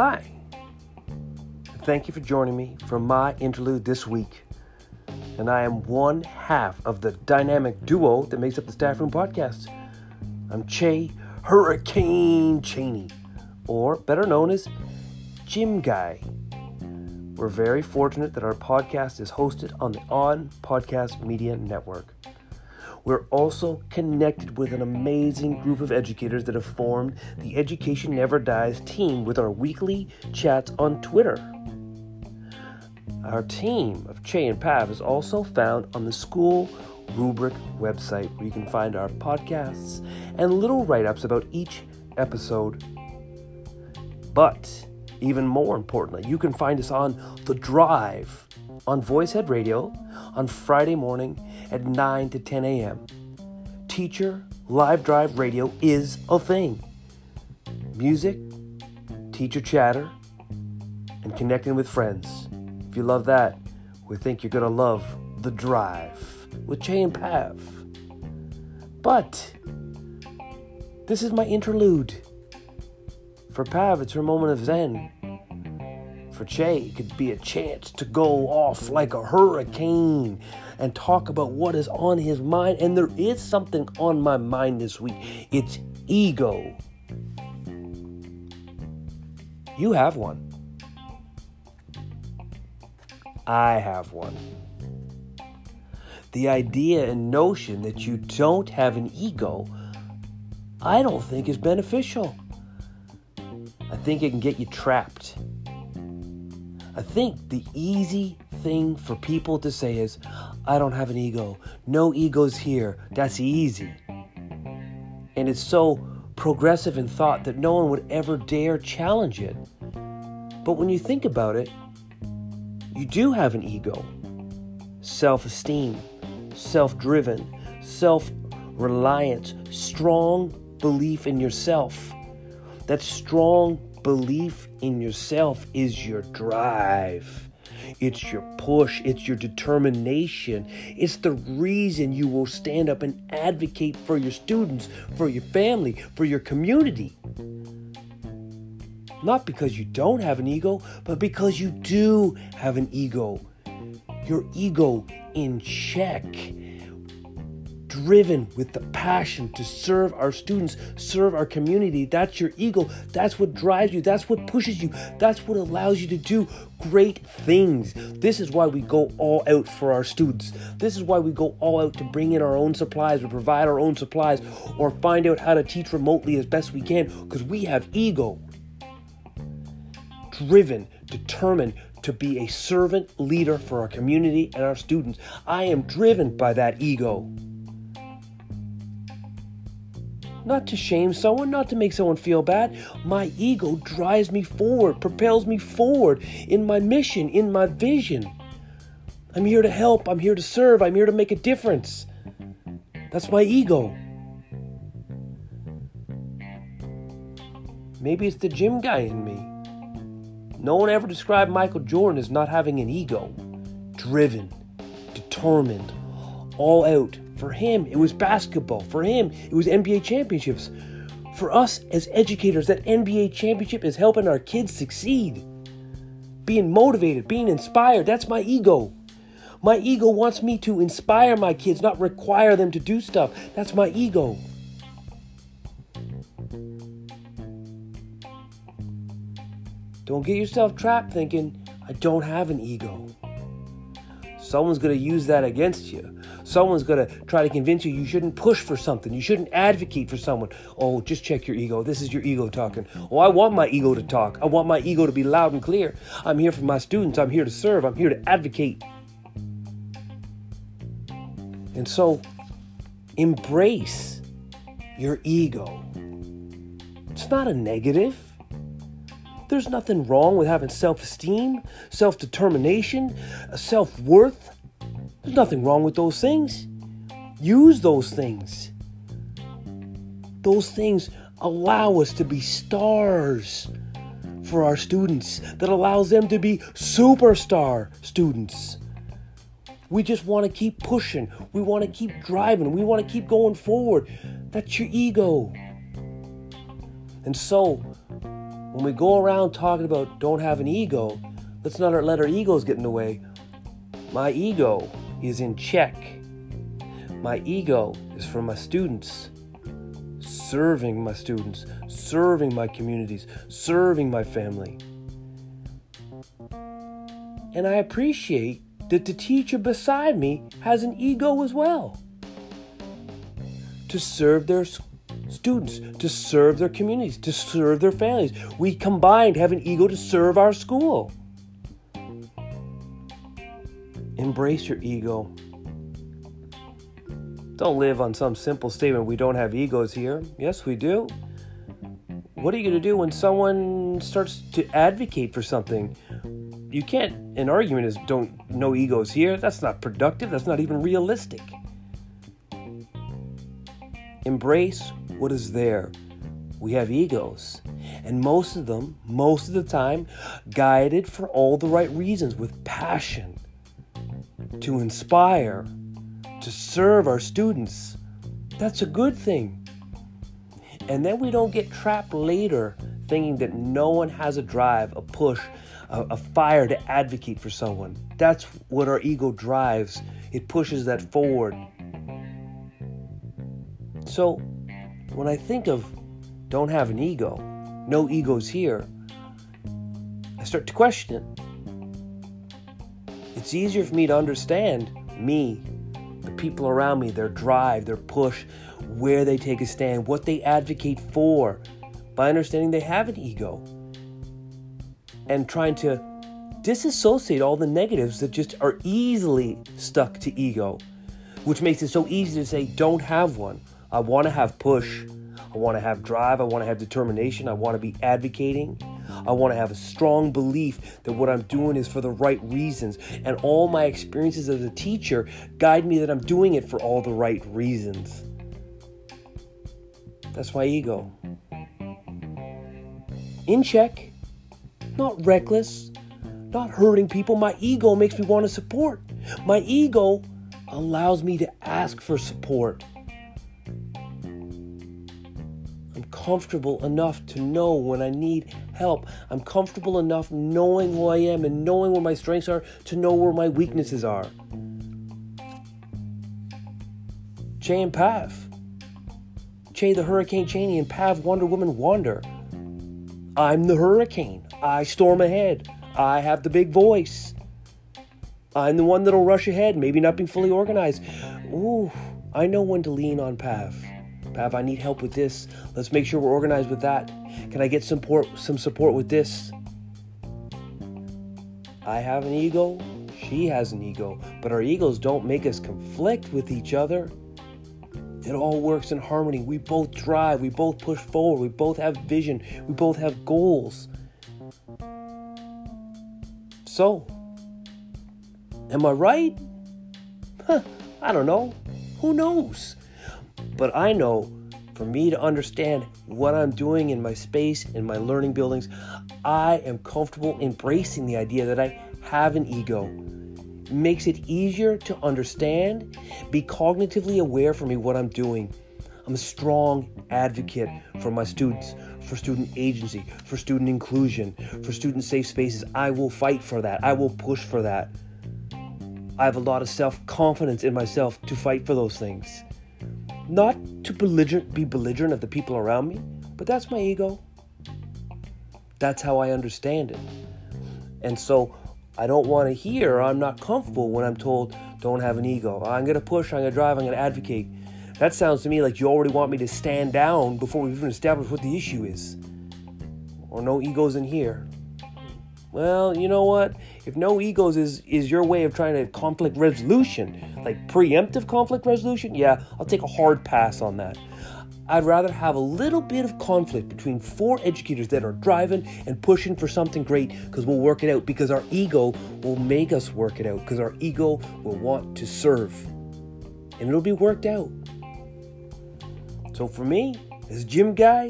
Hi. Thank you for joining me for my interlude this week. And I am one half of the dynamic duo that makes up the Staff Room Podcast. I'm Chey Hurricane Cheney, or better known as Gym Guy. We're very fortunate that our podcast is hosted on the On Podcast Media Network. We're also connected with an amazing group of educators that have formed the Education Never Dies team with our weekly chats on Twitter. Our team of Chey and Pav is also found on the school rubric website where you can find our podcasts and little write ups about each episode. But even more importantly, you can find us on The Drive on VoiceEd Radio on Friday morning at 9 to 10 a.m. Teacher Live Drive Radio is a thing. Music, teacher chatter, and connecting with friends. If you love that, we think you're going to love The Drive with Chey and Pav. But this is my interlude. For Pav, it's her moment of zen. For Chey, it could be a chance to go off like a hurricane and talk about what is on his mind. And there is something on my mind this week it's ego. You have one. I have one. The idea and notion that you don't have an ego, I don't think is beneficial. I think it can get you trapped. I think the easy thing for people to say is, I don't have an ego. No egos here. That's easy. And it's so progressive in thought that no one would ever dare challenge it. But when you think about it, you do have an ego self esteem, self driven, self reliance, strong belief in yourself. That strong belief in yourself is your drive. It's your push, it's your determination. It's the reason you will stand up and advocate for your students, for your family, for your community. Not because you don't have an ego, but because you do have an ego. Your ego in check driven with the passion to serve our students, serve our community. That's your ego. That's what drives you. That's what pushes you. That's what allows you to do great things. This is why we go all out for our students. This is why we go all out to bring in our own supplies or provide our own supplies or find out how to teach remotely as best we can because we have ego. Driven, determined to be a servant leader for our community and our students. I am driven by that ego not to shame someone, not to make someone feel bad. My ego drives me forward, propels me forward in my mission, in my vision. I'm here to help, I'm here to serve, I'm here to make a difference. That's my ego. Maybe it's the gym guy in me. No one ever described Michael Jordan as not having an ego. Driven, determined, all out, for him, it was basketball. For him, it was NBA championships. For us as educators, that NBA championship is helping our kids succeed. Being motivated, being inspired, that's my ego. My ego wants me to inspire my kids, not require them to do stuff. That's my ego. Don't get yourself trapped thinking, I don't have an ego. Someone's going to use that against you. Someone's going to try to convince you you shouldn't push for something. You shouldn't advocate for someone. Oh, just check your ego. This is your ego talking. Oh, I want my ego to talk. I want my ego to be loud and clear. I'm here for my students. I'm here to serve. I'm here to advocate. And so, embrace your ego. It's not a negative. There's nothing wrong with having self esteem, self determination, self worth. There's nothing wrong with those things. Use those things. Those things allow us to be stars for our students, that allows them to be superstar students. We just want to keep pushing. We want to keep driving. We want to keep going forward. That's your ego. And so, when we go around talking about don't have an ego, let's not let our egos get in the way. My ego is in check. My ego is for my students, serving my students, serving my communities, serving my family. And I appreciate that the teacher beside me has an ego as well to serve their students, to serve their communities, to serve their families. We combined have an ego to serve our school. Embrace your ego. Don't live on some simple statement we don't have egos here. Yes, we do. What are you going to do when someone starts to advocate for something? You can't, an argument is don't, no egos here. That's not productive. That's not even realistic. Embrace what is there. We have egos, and most of them, most of the time, guided for all the right reasons with passion to inspire, to serve our students. That's a good thing. And then we don't get trapped later thinking that no one has a drive, a push, a, a, fire to advocate for someone. That's what our ego drives. It pushes that forward. So, when I think of don't have an ego, no egos here, I start to question it. It's easier for me to understand me, the people around me, their drive, their push, where they take a stand, what they advocate for, by understanding they have an ego and trying to disassociate all the negatives that just are easily stuck to ego, which makes it so easy to say, don't have one. I want to have push. I want to have drive. I want to have determination. I want to be advocating. I want to have a strong belief that what I'm doing is for the right reasons. And all my experiences as a teacher guide me that I'm doing it for all the right reasons. That's my ego. In check, not reckless, not hurting people. My ego makes me want to support. My ego allows me to ask for support. Comfortable enough to know when I need help. I'm comfortable enough knowing who I am and knowing where my strengths are to know where my weaknesses are. Chey and Pav. Chey the Hurricane Cheney and Pav Wonder Woman Wonder. I'm the hurricane. I storm ahead. I have the big voice. I'm the one that'll rush ahead, maybe not being fully organized. Ooh, I know when to lean on Pav. Pav, I need help with this. Let's make sure we're organized with that. Can I get some support, some support with this? I have an ego. She has an ego. But our egos don't make us conflict with each other. It all works in harmony. We both drive. We both push forward. We both have vision. We both have goals. So, am I right? Huh, I don't know. Who knows? But I know for me to understand what I'm doing in my space, in my learning buildings, I am comfortable embracing the idea that I have an ego. Makes it easier to understand, be cognitively aware for me what I'm doing. I'm a strong advocate for my students, for student agency, for student inclusion, for student safe spaces. I will fight for that. I will push for that. I have a lot of self confidence in myself to fight for those things. Not to belligerent, be belligerent of the people around me, but that's my ego. That's how I understand it. And so I don't want to hear, I'm not comfortable when I'm told, don't have an ego. I'm going to push, I'm going to drive, I'm going to advocate. That sounds to me like you already want me to stand down before we've even established what the issue is. Or no egos in here. Well, you know what? If no egos is is your way of trying to conflict resolution, like preemptive conflict resolution, yeah, I'll take a hard pass on that. I'd rather have a little bit of conflict between four educators that are driving and pushing for something great because we'll work it out because our ego will make us work it out because our ego will want to serve and it'll be worked out. So for me, as Gym Guy,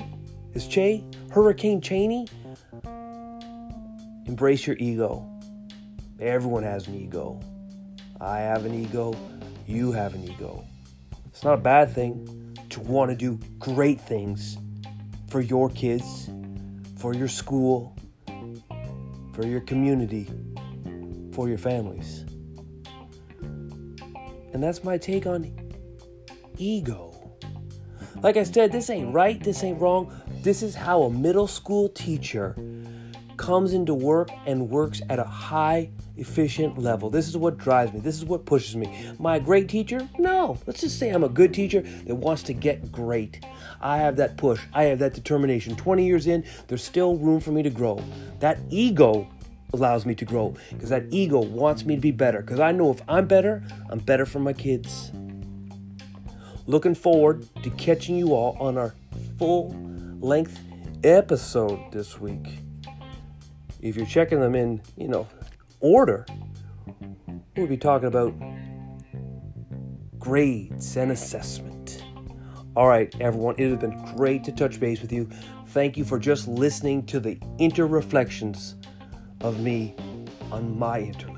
as Chey, Hurricane Cheney, Embrace your ego. Everyone has an ego. I have an ego. You have an ego. It's not a bad thing to want to do great things for your kids, for your school, for your community, for your families. And that's my take on ego. Like I said, this ain't right, this ain't wrong. This is how a middle school teacher comes into work and works at a high efficient level. This is what drives me. This is what pushes me. My great teacher? No. Let's just say I'm a good teacher that wants to get great. I have that push. I have that determination. 20 years in, there's still room for me to grow. That ego allows me to grow because that ego wants me to be better because I know if I'm better, I'm better for my kids. Looking forward to catching you all on our full length episode this week. If you're checking them in, you know, order, we'll be talking about grades and assessment. All right, everyone, it has been great to touch base with you. Thank you for just listening to the inter reflections of me on my interlude.